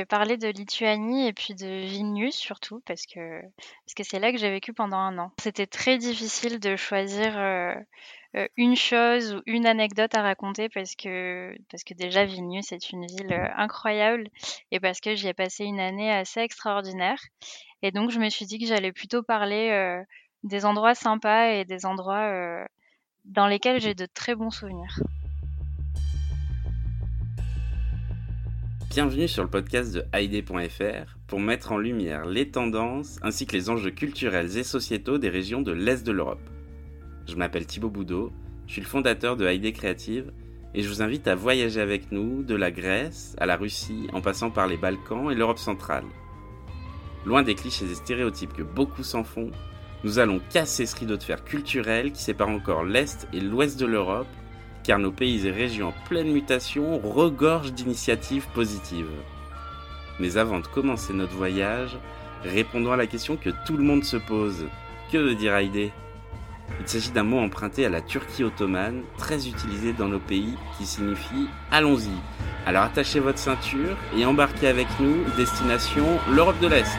vais parler de Lituanie et puis de Vilnius surtout parce que parce que c'est là que j'ai vécu pendant un an. C'était très difficile de choisir euh, euh, une chose ou une anecdote à raconter parce que parce que déjà Vilnius est une ville euh, incroyable et parce que j'y ai passé une année assez extraordinaire. Et donc je me suis dit que j'allais plutôt parler des endroits sympas et des endroits dans lesquels j'ai de très bons souvenirs. Bienvenue sur le podcast de Haïdé.fr pour mettre en lumière les tendances ainsi que les enjeux culturels et sociétaux des régions de l'Est de l'Europe. Je m'appelle Thibaut Boudot, je suis le fondateur de Haïdé Créative et je vous invite à voyager avec nous de la Grèce à la Russie en passant par les Balkans et l'Europe centrale. Loin des clichés et stéréotypes que beaucoup s'en font, nous allons casser ce rideau de fer culturel qui sépare encore l'Est et l'Ouest de l'Europe car nos pays et régions en pleine mutation regorgent d'initiatives positives. Mais avant de commencer notre voyage, répondons à la question que tout le monde se pose. Que veut dire Haïdé? Il s'agit d'un mot emprunté à la Turquie ottomane, très utilisé dans nos pays, qui signifie allons-y. Alors attachez votre ceinture et embarquez avec nous, destination l'Europe de l'Est.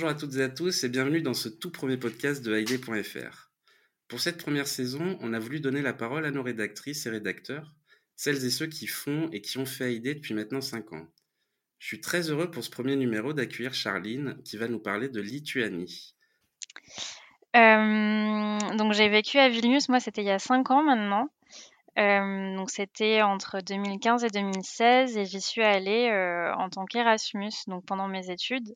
Bonjour à toutes et à tous et bienvenue dans ce tout premier podcast de Haïdé.fr. Pour cette première saison, on a voulu donner la parole à nos rédactrices et rédacteurs, celles et ceux qui font et qui ont fait Haïdé depuis maintenant 5 ans. Je suis très heureux pour ce premier numéro d'accueillir Charline qui va nous parler de Lituanie. Euh, donc j'ai vécu à Vilnius, moi c'était il y a 5 ans maintenant. Euh, donc c'était entre 2015 et 2016 et j'y suis allée euh, en tant qu'Erasmus, donc pendant mes études.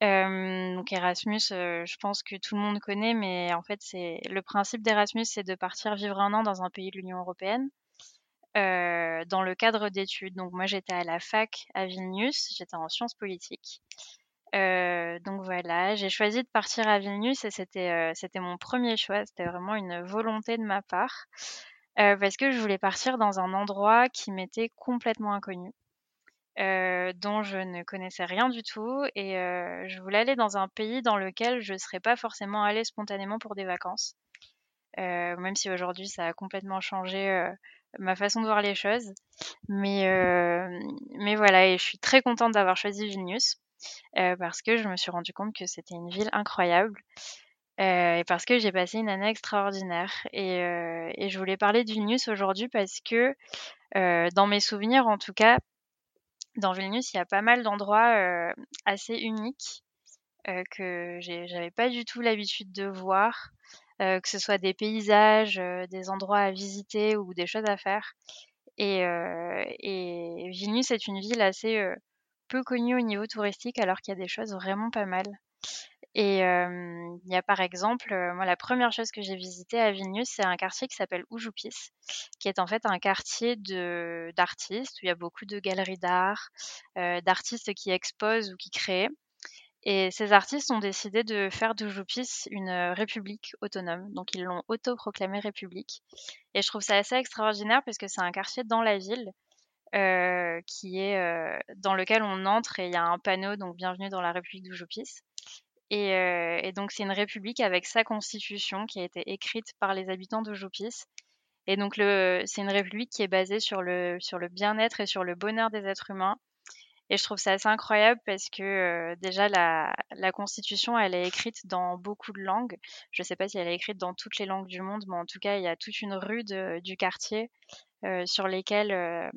Donc Erasmus, je pense que tout le monde connaît, mais en fait, c'est le principe d'Erasmus, c'est de partir vivre un an dans un pays de l'Union européenne dans le cadre d'études. Donc moi, j'étais à la fac à Vilnius, j'étais en sciences politiques. donc voilà, j'ai choisi de partir à Vilnius et c'était c'était mon premier choix. C'était vraiment une volonté de ma part parce que je voulais partir dans un endroit qui m'était complètement inconnu. Euh, dont je ne connaissais rien du tout et euh, je voulais aller dans un pays dans lequel je ne serais pas forcément allée spontanément pour des vacances. Euh, même si aujourd'hui ça a complètement changé ma façon de voir les choses. Mais, mais voilà, et je suis très contente d'avoir choisi Vilnius parce que je me suis rendu compte que c'était une ville incroyable. et parce que j'ai passé une année extraordinaire. Et, et je voulais parler de Vilnius aujourd'hui parce que, dans mes souvenirs en tout cas, dans Vilnius, il y a pas mal d'endroits euh, assez uniques euh, que j'avais pas du tout l'habitude de voir, euh, que ce soit des paysages, des endroits à visiter ou des choses à faire. Et, et Vilnius est une ville assez peu connue au niveau touristique, alors qu'il y a des choses vraiment pas mal. Et il y a par exemple, moi la première chose que j'ai visité à Vilnius, c'est un quartier qui s'appelle Užupis, qui est en fait un quartier d'artistes où il y a beaucoup de galeries d'art, d'artistes qui exposent ou qui créent. Et ces artistes ont décidé de faire d'Ujupis une république autonome. Donc ils l'ont autoproclamée république. Et je trouve ça assez extraordinaire parce que c'est un quartier dans la ville qui est dans lequel on entre et il y a un panneau donc bienvenue dans la République Euh, et, donc, c'est une république avec sa constitution qui a été écrite par les habitants de Joupis. Et donc, c'est une république qui est basée sur le, bien-être et sur le bonheur des êtres humains. Et je trouve ça assez incroyable parce que euh, déjà, la, la, constitution, elle est écrite dans beaucoup de langues. Je ne sais pas si elle est écrite dans toutes les langues du monde, mais en tout cas, il y a toute une rue du quartier euh, sur lesquelles,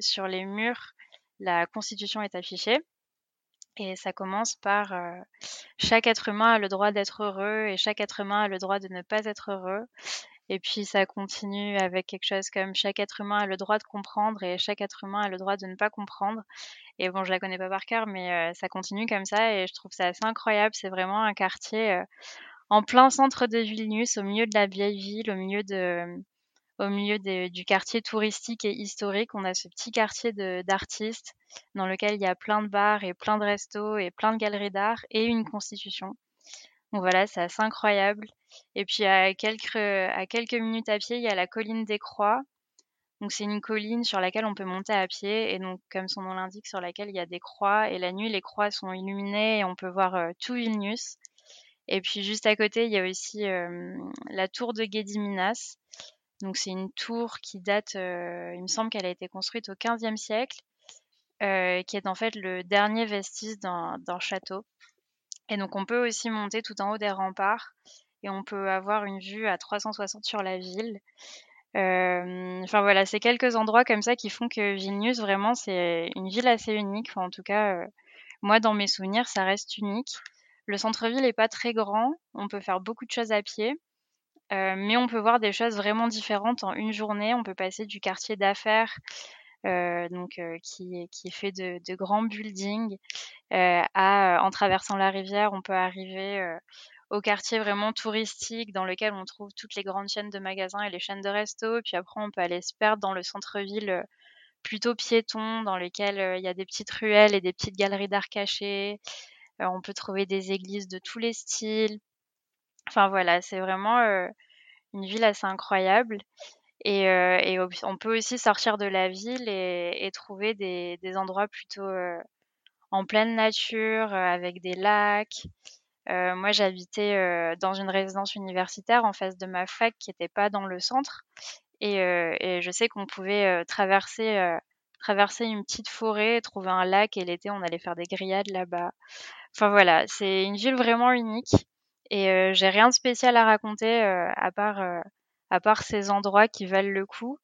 sur les murs, la constitution est affichée. Et ça commence par euh, chaque être humain a le droit d'être heureux et chaque être humain a le droit de ne pas être heureux. Et puis ça continue avec quelque chose comme chaque être humain a le droit de comprendre et chaque être humain a le droit de ne pas comprendre. Et bon, je la connais pas par cœur, mais euh, ça continue comme ça et je trouve ça assez incroyable. C'est vraiment un quartier euh, en plein centre de Vilnius, au milieu de la vieille ville, au milieu de, au milieu du quartier touristique et historique. On a ce petit quartier d'artistes dans lequel il y a plein de bars et plein de restos et plein de galeries d'art et une constitution. Donc voilà, c'est assez incroyable. Et puis à quelques, à quelques minutes à pied, il y a la colline des Croix. Donc c'est une colline sur laquelle on peut monter à pied et donc comme son nom l'indique, sur laquelle il y a des croix et la nuit les croix sont illuminées et on peut voir euh, tout Vilnius. Et puis juste à côté, il y a aussi la tour de Gediminas. Donc c'est une tour qui date, il me semble qu'elle a été construite au XVe siècle, qui est en fait le dernier vestige d'un château. Et donc on peut aussi monter tout en haut des remparts et on peut avoir une vue à 360 sur la ville. Enfin voilà, c'est quelques endroits comme ça qui font que Vilnius, vraiment, c'est une ville assez unique. En tout cas, moi, dans mes souvenirs, ça reste unique. Le centre-ville n'est pas très grand, on peut faire beaucoup de choses à pied, mais on peut voir des choses vraiment différentes en une journée. On peut passer du quartier d'affaires, donc qui, qui, est fait de, grands buildings, à en traversant la rivière, on peut arriver au quartier vraiment touristique dans lequel on trouve toutes les grandes chaînes de magasins et les chaînes de resto. Puis après, on peut aller se perdre dans le centre-ville euh, plutôt piéton, dans lequel euh, il y a des petites ruelles et des petites galeries d'art cachées. Euh, on peut trouver des églises de tous les styles. Enfin voilà, c'est vraiment une ville assez incroyable. Et, on peut aussi sortir de la ville et, trouver des, endroits plutôt en pleine nature, avec des lacs, moi, j'habitais dans une résidence universitaire en face de ma fac qui n'était pas dans le centre. Et, et je sais qu'on pouvait traverser, traverser une petite forêt, trouver un lac et l'été, on allait faire des grillades là-bas. Enfin voilà, c'est une ville vraiment unique. Et j'ai rien de spécial à raconter à part à part ces endroits qui valent le coup.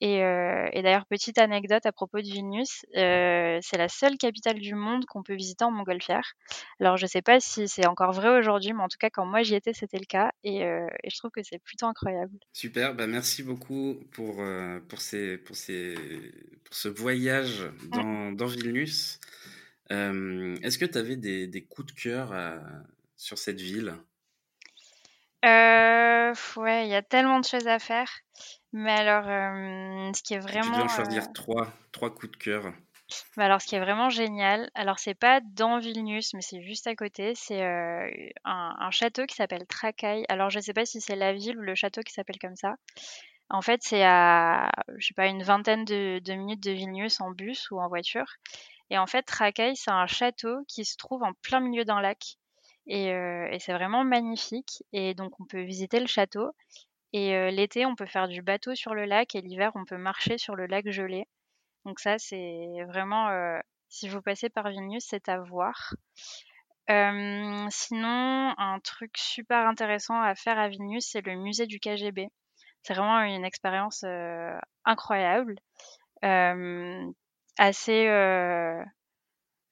Et, euh, et d'ailleurs, petite anecdote à propos de Vilnius, euh, c'est la seule capitale du monde qu'on peut visiter en montgolfière. Alors, je ne sais pas si c'est encore vrai aujourd'hui, mais en tout cas, quand moi j'y étais, c'était le cas. Et, euh, et, je trouve que c'est plutôt incroyable. Super, bah merci beaucoup pour, euh, pour, ces, pour, ces, pour ce voyage dans, dans Vilnius. Euh, est-ce que tu avais des, des, coups de cœur sur cette ville? Euh, ouais, il y a tellement de choses à faire. Mais alors, ce qui est vraiment. Tu dois en choisir trois, trois coups de cœur. Bah alors, ce qui est vraiment génial, alors c'est pas dans Vilnius, mais c'est juste à côté, c'est un, un, château qui s'appelle Trakai. Alors, je sais pas si c'est la ville ou le château qui s'appelle comme ça. En fait, c'est à, je sais pas, une vingtaine de, de, minutes de Vilnius en bus ou en voiture. Et en fait, Trakai, c'est un château qui se trouve en plein milieu d'un lac. Et, et c'est vraiment magnifique. Et donc, on peut visiter le château. Et l'été, on peut faire du bateau sur le lac. Et l'hiver, on peut marcher sur le lac gelé. Donc ça, c'est vraiment... si vous passez par Vilnius, c'est à voir. sinon, un truc super intéressant à faire à Vilnius, c'est le musée du KGB. C'est vraiment une expérience incroyable, assez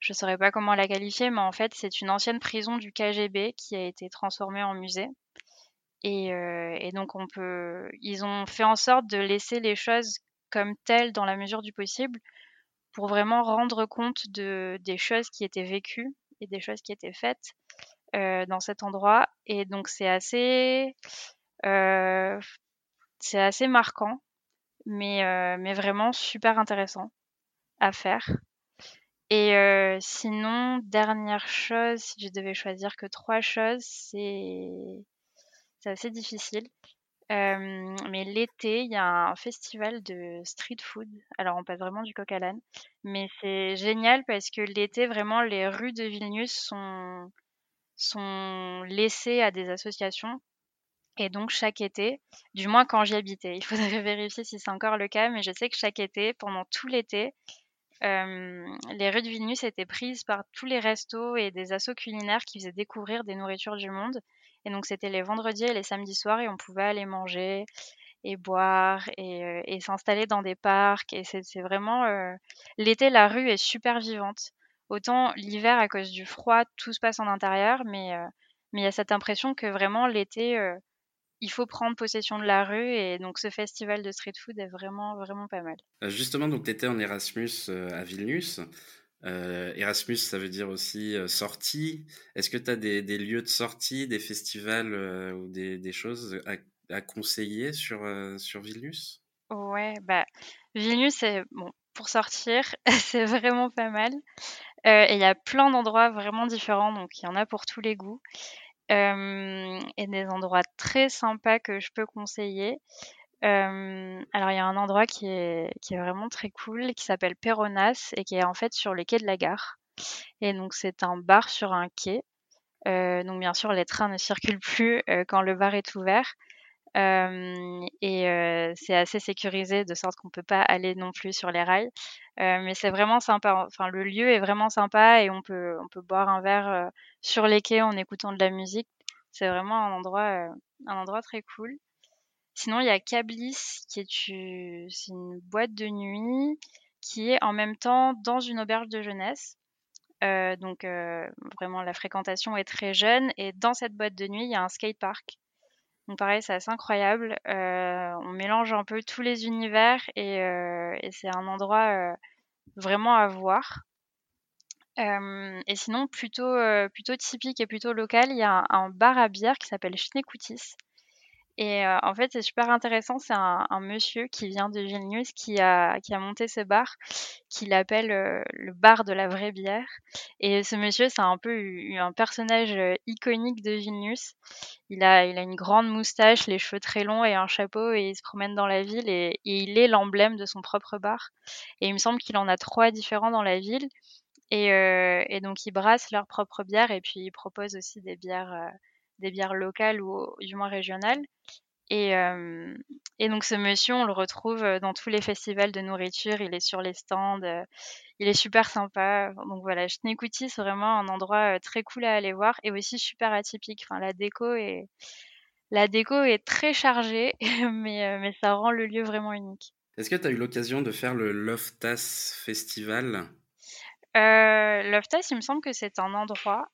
je ne saurais pas comment la qualifier, mais en fait, c'est une ancienne prison du KGB qui a été transformée en musée. Et, euh, et, donc, on peut, ils ont fait en sorte de laisser les choses comme telles dans la mesure du possible pour vraiment rendre compte de, des choses qui étaient vécues et des choses qui étaient faites euh, dans cet endroit. Et donc, c'est assez, euh, c'est assez marquant, mais, euh, mais vraiment super intéressant à faire. Et euh, sinon, dernière chose, si je devais choisir que trois choses, c'est assez difficile. Euh, mais l'été, il y a un festival de street food. Alors, on passe vraiment du coq à l'âne. Mais c'est génial parce que l'été, vraiment, les rues de Vilnius sont, sont laissées à des associations. Et donc, chaque été, du moins quand j'y habitais, il faudrait vérifier si c'est encore le cas, mais je sais que chaque été, pendant tout l'été, euh, les rues de Vilnius étaient prises par tous les restos et des assos culinaires qui faisaient découvrir des nourritures du monde. Et donc c'était les vendredis et les samedis soirs et on pouvait aller manger et boire et, euh, s'installer dans des parcs. Et c'est vraiment euh, l'été, la rue est super vivante. Autant l'hiver à cause du froid, tout se passe en intérieur, mais mais il y a cette impression que vraiment l'été il faut prendre possession de la rue et donc ce festival de street food est vraiment vraiment pas mal. Euh, justement, donc tu étais en Erasmus euh, à Vilnius. Euh, Erasmus, ça veut dire aussi sortie. Est-ce que tu as des, des, lieux de sortie, des festivals ou des, des choses à, à, conseiller sur, sur Vilnius? Ouais, bah Vilnius, c'est bon pour sortir, c'est vraiment pas mal. et il y a plein d'endroits vraiment différents, donc il y en a pour tous les goûts et des endroits très sympas que je peux conseiller. alors il y a un endroit qui est, vraiment très cool, qui s'appelle Peronas et qui est en fait sur les quais de la gare. Et donc c'est un bar sur un quai. donc bien sûr, les trains ne circulent plus quand le bar est ouvert. Et c'est assez sécurisé de sorte qu'on peut pas aller non plus sur les rails. mais c'est vraiment sympa. Enfin, le lieu est vraiment sympa et on peut, on peut boire un verre sur les quais en écoutant de la musique. C'est vraiment un endroit, un endroit très cool. Sinon, il y a Cablis, qui est une boîte de nuit qui est en même temps dans une auberge de jeunesse. Euh, donc euh, vraiment la fréquentation est très jeune et dans cette boîte de nuit il y a un skatepark. Donc pareil c'est assez incroyable. Euh, on mélange un peu tous les univers et, c'est un endroit vraiment à voir. et sinon plutôt plutôt typique et plutôt local, il y a un, bar à bière qui s'appelle Schneekoutis et euh, en fait, c'est super intéressant. C'est un, monsieur qui vient de Vilnius qui a, monté ce bar, qu'il appelle euh, le bar de la vraie bière. Et ce monsieur, c'est un peu un personnage euh, iconique de Vilnius. Il a, une grande moustache, les cheveux très longs et un chapeau, et il se promène dans la ville. Et, il est l'emblème de son propre bar. Et il me semble qu'il en a trois différents dans la ville. Et, donc, ils brassent leur propre bière et puis ils proposent aussi des bières des bières locales ou du moins régionales. Et, euh, et, donc ce monsieur, on le retrouve dans tous les festivals de nourriture, il est sur les stands, euh, il est super sympa. Donc voilà, Schneekouti, c'est vraiment un endroit très cool à aller voir et aussi super atypique. Enfin, la déco est, la déco est très chargée, mais, mais ça rend le lieu vraiment unique. Est-ce que tu as eu l'occasion de faire le Loftas Festival? Euh, Loftas, il me semble que c'est un endroit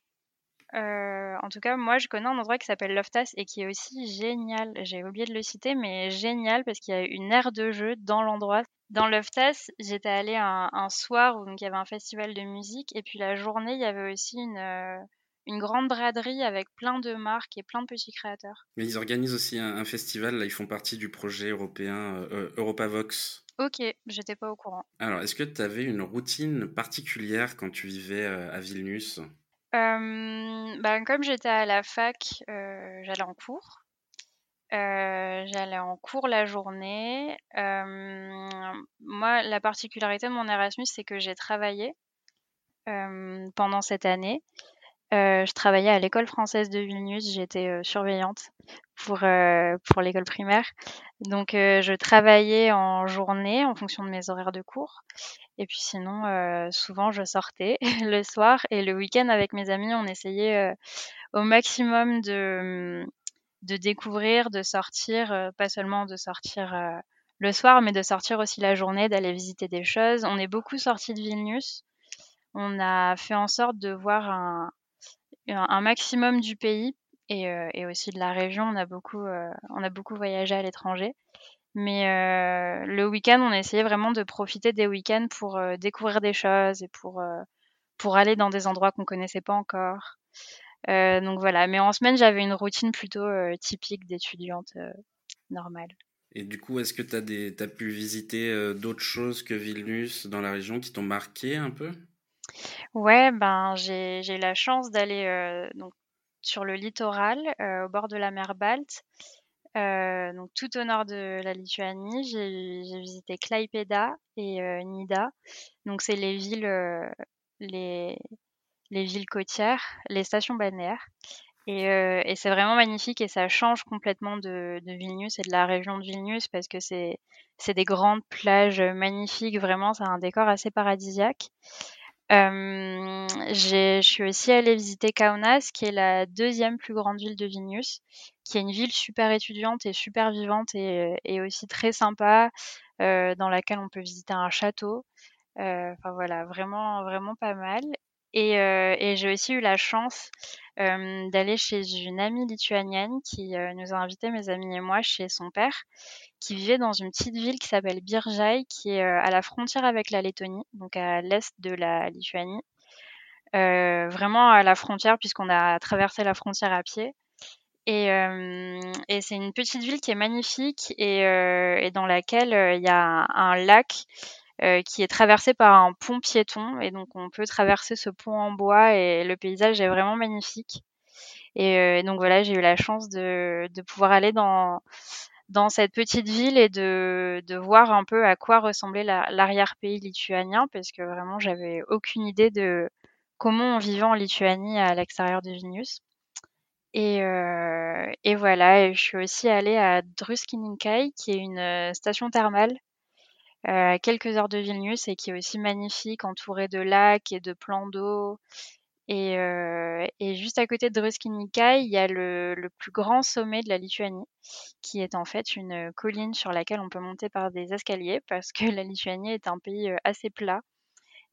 euh, en tout cas, moi, je connais un endroit qui s'appelle Loftas et qui est aussi génial. J'ai oublié de le citer, mais génial parce qu'il y a une aire de jeu dans l'endroit. Dans Loftas, j'étais allée un, soir où donc, il y avait un festival de musique et puis la journée, il y avait aussi une, euh, une grande braderie avec plein de marques et plein de petits créateurs. Mais ils organisent aussi un, festival, là, ils font partie du projet européen euh, Europavox. Ok, j'étais pas au courant. Alors, est-ce que tu avais une routine particulière quand tu vivais à Vilnius? Ben, comme j'étais à la fac, euh, j'allais en cours. Euh, j'allais en cours la journée. moi, la particularité de mon Erasmus, c'est que j'ai travaillé, pendant cette année. Je travaillais à l'école française de Vilnius, j'étais, surveillante pour, pour l'école primaire. Donc je travaillais en journée en fonction de mes horaires de cours et puis sinon, euh, souvent, je sortais le soir et le week-end avec mes amis, on essayait euh, au maximum de, de découvrir, de sortir, euh, pas seulement de sortir le soir, mais de sortir aussi la journée, d'aller visiter des choses. On est beaucoup sortis de Vilnius. On a fait en sorte de voir un, un maximum du pays et, et, aussi de la région. On a beaucoup, on a beaucoup voyagé à l'étranger. Mais euh, le week-end, on essayait vraiment de profiter des week-ends pour euh, découvrir des choses et pour, euh, pour aller dans des endroits qu'on connaissait pas encore. donc voilà, mais en semaine, j'avais une routine plutôt typique d'étudiante normale. Et du coup, est-ce que tu as, pu visiter d'autres choses que Vilnius dans la région qui t'ont marqué un peu? Ouais, ben j'ai eu la chance d'aller donc sur le littoral, au bord de la mer Balte. Euh, donc tout au nord de la Lituanie, j'ai visité Klaipėda et euh, Nida. Donc c'est les villes, euh, les, les villes côtières, les stations balnéaires. Et, et c'est vraiment magnifique et ça change complètement de, Vilnius et de la région de Vilnius parce que c'est des grandes plages magnifiques, vraiment, c'est un décor assez paradisiaque. Je suis aussi allée visiter Kaunas, qui est la deuxième plus grande ville de Vilnius, qui est une ville super étudiante et super vivante et, et aussi très sympa, euh, dans laquelle on peut visiter un château. Euh, enfin voilà, vraiment, vraiment pas mal. Et, euh, et j'ai aussi eu la chance euh, d'aller chez une amie lituanienne qui nous a invités, mes amis et moi, chez son père qui vivait dans une petite ville qui s'appelle Biržai, qui est euh, à la frontière avec la Lettonie, donc à l'est de la Lituanie. Euh, vraiment à la frontière, puisqu'on a traversé la frontière à pied. Et, euh, c'est une petite ville qui est magnifique et, euh, dans laquelle euh, il y a un lac euh, qui est traversé par un pont piéton. Et donc on peut traverser ce pont en bois et le paysage est vraiment magnifique. Et, et donc voilà, j'ai eu la chance de, de pouvoir aller dans dans cette petite ville et de, de voir un peu à quoi ressemblait l'arrière-pays lituanien parce que vraiment j'avais aucune idée de comment on vivait en Lituanie à l'extérieur de Vilnius. Et, et voilà, je suis aussi allée à Druskininkai, qui est une station thermale à quelques heures de Vilnius et qui est aussi magnifique, entourée de lacs et de plans d'eau. Et, et, juste à côté de Druskininkai, il y a le, le, plus grand sommet de la Lituanie, qui est en fait une colline sur laquelle on peut monter par des escaliers, parce que la Lituanie est un pays assez plat.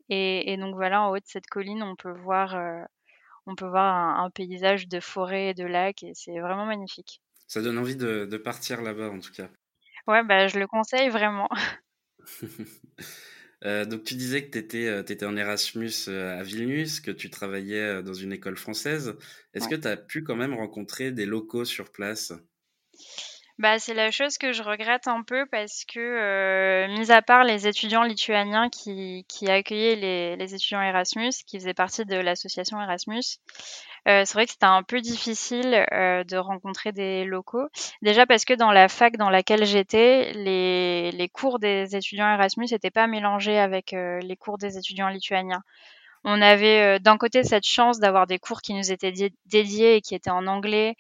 Et, et donc voilà, en haut de cette colline, on peut voir, on peut voir un, un, paysage de forêt et de lacs, et c'est vraiment magnifique. Ça donne envie de, de partir là-bas, en tout cas. Ouais, bah, je le conseille vraiment. Euh, donc tu disais que tu étais, euh, étais, en Erasmus euh, à Vilnius, que tu travaillais dans une école française. Est-ce ouais. que tu as pu quand même rencontrer des locaux sur place? Bah, c'est la chose que je regrette un peu parce que, mis à part les étudiants lituaniens qui, qui accueillaient les, les étudiants Erasmus, qui faisaient partie de l'association Erasmus, euh, c'est vrai que c'était un peu difficile euh, de rencontrer des locaux. Déjà parce que dans la fac dans laquelle j'étais, les, les cours des étudiants Erasmus n'étaient pas mélangés avec euh, les cours des étudiants lituaniens. On avait euh, d'un côté cette chance d'avoir des cours qui nous étaient dédiés et qui étaient en anglais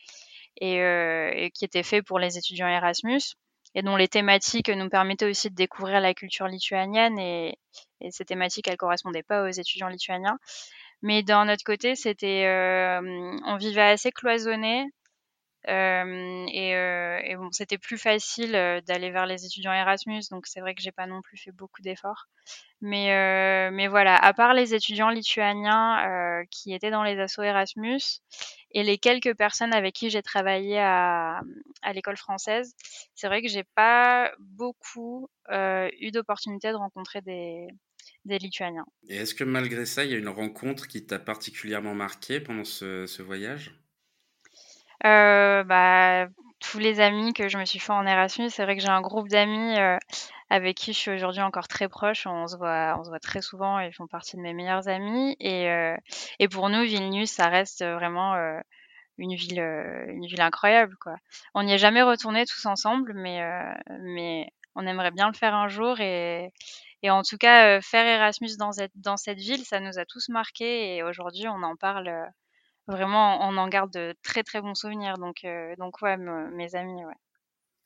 et, euh, et, qui était fait pour les étudiants Erasmus et dont les thématiques nous permettaient aussi de découvrir la culture lituanienne et, et ces thématiques elles correspondaient pas aux étudiants lituaniens. Mais d'un autre côté, c'était, euh, on vivait assez cloisonné euh, et, euh, et, bon, c'était plus facile euh, d'aller vers les étudiants Erasmus, donc c'est vrai que j'ai pas non plus fait beaucoup d'efforts. Mais, euh, mais voilà, à part les étudiants lituaniens qui étaient dans les assos Erasmus et les quelques personnes avec qui j'ai travaillé à, à l'école française, c'est vrai que j'ai pas beaucoup eu d'opportunité de rencontrer des, des Lituaniens. Et est-ce que malgré ça, il y a une rencontre qui t'a particulièrement marqué pendant ce, ce voyage? Euh, bah, tous les amis que je me suis fait en Erasmus, c'est vrai que j'ai un groupe d'amis euh, avec qui je suis aujourd'hui encore très proche. On se voit, on se voit très souvent et ils font partie de mes meilleurs amis. Et, euh, et pour nous, Vilnius, ça reste vraiment une ville, une ville incroyable, quoi. On n'y est jamais retourné tous ensemble, mais, mais on aimerait bien le faire un jour. Et, et en tout cas, faire Erasmus dans cette, dans cette ville, ça nous a tous marqués. Et aujourd'hui, on en parle vraiment, on en garde de très très bons souvenirs. Donc, euh, donc ouais, mes amis, ouais.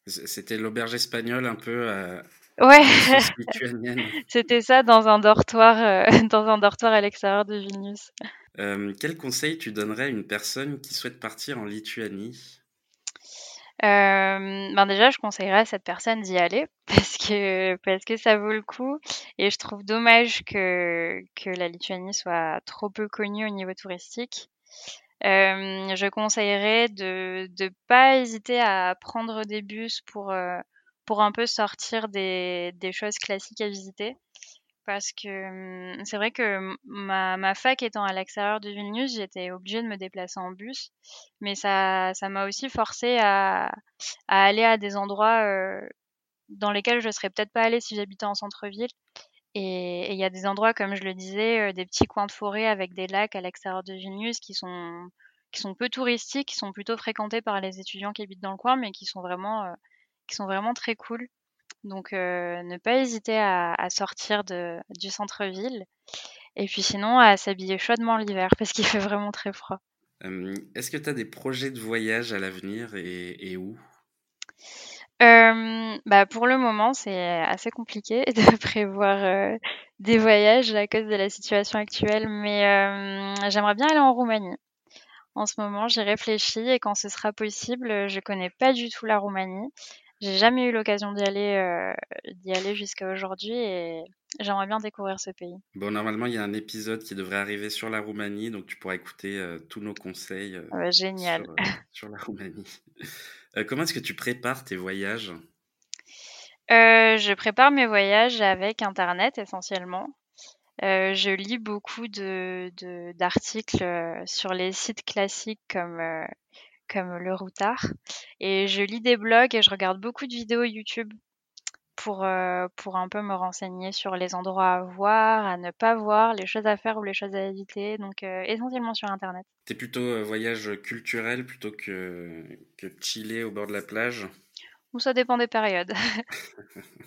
C'était l'auberge espagnole un peu. Euh, ouais. C'était ça dans un dortoir, euh, dans un dortoir à l'extérieur de Vilnius. Euh, quel conseil tu donnerais à une personne qui souhaite partir en Lituanie? Euh, ben déjà, je conseillerais à cette personne d'y aller parce que parce que ça vaut le coup et je trouve dommage que que la Lituanie soit trop peu connue au niveau touristique. Euh, je conseillerais de ne pas hésiter à prendre des bus pour, euh, pour un peu sortir des, des choses classiques à visiter. Parce que c'est vrai que ma, fac étant à l'extérieur de Vilnius, j'étais obligée de me déplacer en bus. Mais ça ça m'a aussi forcé à, à aller à des endroits euh, dans lesquels je serais peut-être pas allée si j'habitais en centre-ville. Et il y a des endroits, comme je le disais, euh, des petits coins de forêt avec des lacs à l'extérieur de Vilnius qui sont, qui sont peu touristiques, qui sont plutôt fréquentés par les étudiants qui habitent dans le coin, mais qui sont vraiment, euh, qui sont vraiment très cool. Donc, euh, ne pas hésiter à, à sortir de, du centre-ville. Et puis sinon, à s'habiller chaudement l'hiver, parce qu'il fait vraiment très froid. Euh, Est-ce que tu as des projets de voyage à l'avenir et, et où? Euh, bah pour le moment, c'est assez compliqué de prévoir euh, des voyages à cause de la situation actuelle, mais j'aimerais bien aller en Roumanie. En ce moment, j'y réfléchis et quand ce sera possible, je connais pas du tout la Roumanie. J'ai jamais eu l'occasion d'y aller, d'y aller jusqu'à aujourd'hui et j'aimerais bien découvrir ce pays. Bon, normalement, il y a un épisode qui devrait arriver sur la Roumanie, donc tu pourras écouter tous nos conseils ouais, génial. Sur, sur la Roumanie. Euh, comment est-ce que tu prépares tes voyages? Euh, Je prépare mes voyages avec Internet essentiellement. Euh, je lis beaucoup de, de, d'articles sur les sites classiques comme, comme le Routard. Et je lis des blogs et je regarde beaucoup de vidéos YouTube pour, pour un peu me renseigner sur les endroits à voir, à ne pas voir, les choses à faire ou les choses à éviter. Donc essentiellement sur Internet. T'es plutôt voyage culturel plutôt que, que chiller au bord de la plage? Ou ça dépend des périodes.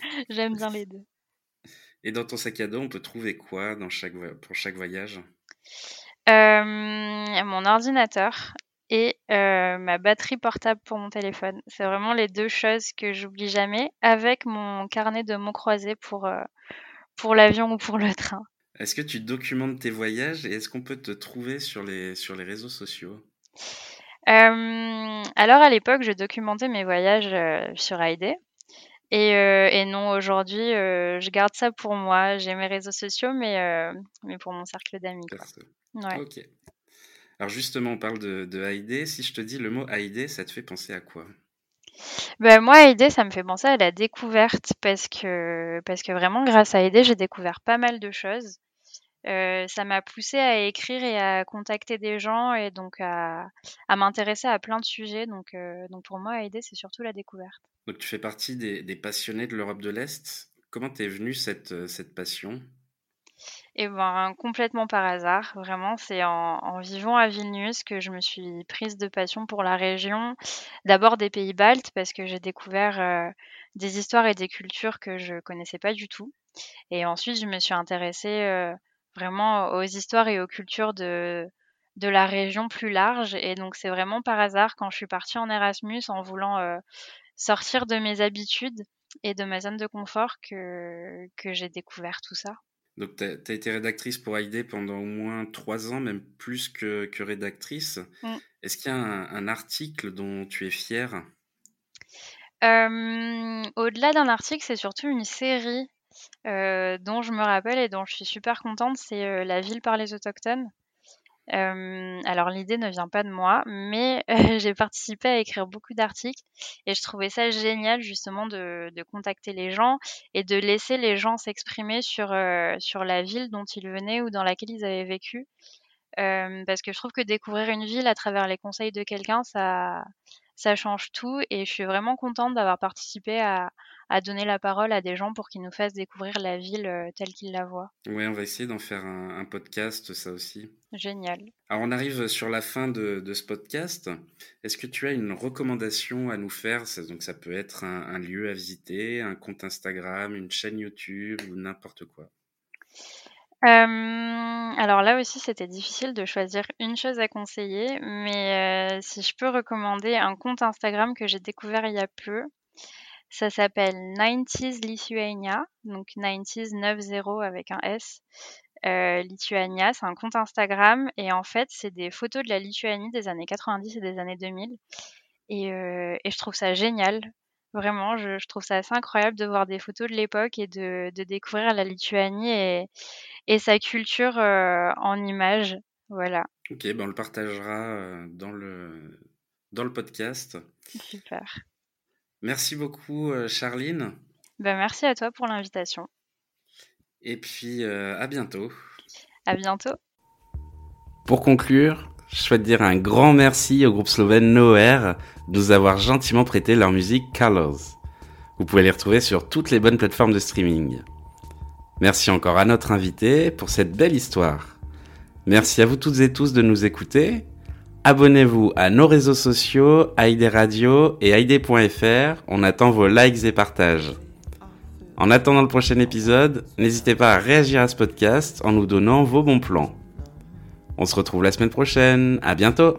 J'aime bien les deux. Et dans ton sac à dos, on peut trouver quoi dans chaque, pour chaque voyage? Mon ordinateur et ma batterie portable pour mon téléphone. C'est vraiment les deux choses que j'oublie jamais, avec mon carnet de mots croisés pour, pour l'avion ou pour le train. Est-ce que tu documentes tes voyages et est-ce qu'on peut te trouver sur les, sur les réseaux sociaux? Alors à l'époque, je documentais mes voyages sur ID. Et, et non, aujourd'hui, je garde ça pour moi. J'ai mes réseaux sociaux, mais, mais pour mon cercle d'amis. Ouais. Ok. Alors justement, on parle de, de Si je te dis le mot AID, ça te fait penser à quoi? Ben, moi, AID, ça me fait penser à la découverte parce que, parce que vraiment, grâce à AID, j'ai découvert pas mal de choses. Euh, ça m'a poussé à écrire et à contacter des gens et donc à, à m'intéresser à plein de sujets. Donc, euh, donc pour moi, AID, c'est surtout la découverte. Donc tu fais partie des, des passionnés de l'Europe de l'Est. Comment t'es venue cette, cette passion? Et ben, complètement par hasard, vraiment, c'est en, vivant à Vilnius que je me suis prise de passion pour la région. D'abord des pays baltes, parce que j'ai découvert euh, des histoires et des cultures que je connaissais pas du tout. Et ensuite, je me suis intéressée euh, vraiment aux histoires et aux cultures de, de la région plus large. Et donc, c'est vraiment par hasard quand je suis partie en Erasmus en voulant euh, sortir de mes habitudes et de ma zone de confort que, que j'ai découvert tout ça. Donc, tu as, été rédactrice pour AID pendant au moins trois ans, même plus que, que rédactrice. Mm. Est-ce qu'il y a un, article dont tu es fière? Au-delà d'un article, c'est surtout une série euh, dont je me rappelle et dont je suis super contente. C'est euh, La ville par les autochtones. Euh, alors l'idée ne vient pas de moi, mais j'ai participé à écrire beaucoup d'articles et je trouvais ça génial justement de, contacter les gens et de laisser les gens s'exprimer sur, euh, sur la ville dont ils venaient ou dans laquelle ils avaient vécu. Euh, parce que je trouve que découvrir une ville à travers les conseils de quelqu'un, ça, ça change tout et je suis vraiment contente d'avoir participé à, à donner la parole à des gens pour qu'ils nous fassent découvrir la ville euh, telle qu'ils la voient. Oui, on va essayer d'en faire un, podcast, ça aussi. Génial. Alors on arrive sur la fin de, ce podcast. Est-ce que tu as une recommandation à nous faire? Donc ça peut être un, lieu à visiter, un compte Instagram, une chaîne YouTube ou n'importe quoi. Euh, alors là aussi, c'était difficile de choisir une chose à conseiller, mais euh, si je peux recommander un compte Instagram que j'ai découvert il y a peu, ça s'appelle 90s Lithuania, donc 90s 90 avec un S. Euh, Lituania, c'est un compte Instagram et en fait, c'est des photos de la Lituanie des années 90 et des années 2000. Et, euh, et je trouve ça génial. Vraiment, je, je, trouve ça assez incroyable de voir des photos de l'époque et de, de, découvrir la Lituanie et, et sa culture euh, en images. Voilà. Ok, ben on le partagera euh, dans le, dans le podcast. Super. Merci beaucoup, euh, Charline. Ben, merci à toi pour l'invitation. Et puis, euh, à bientôt. À bientôt. Pour conclure, je souhaite dire un grand merci au groupe slovène Noer de nous avoir gentiment prêté leur musique Colors. Vous pouvez les retrouver sur toutes les bonnes plateformes de streaming. Merci encore à notre invité pour cette belle histoire. Merci à vous toutes et tous de nous écouter Abonnez-vous à nos réseaux sociaux, ID Radio et ID.fr. On attend vos likes et partages. En attendant le prochain épisode, n'hésitez pas à réagir à ce podcast en nous donnant vos bons plans. On se retrouve la semaine prochaine. À bientôt!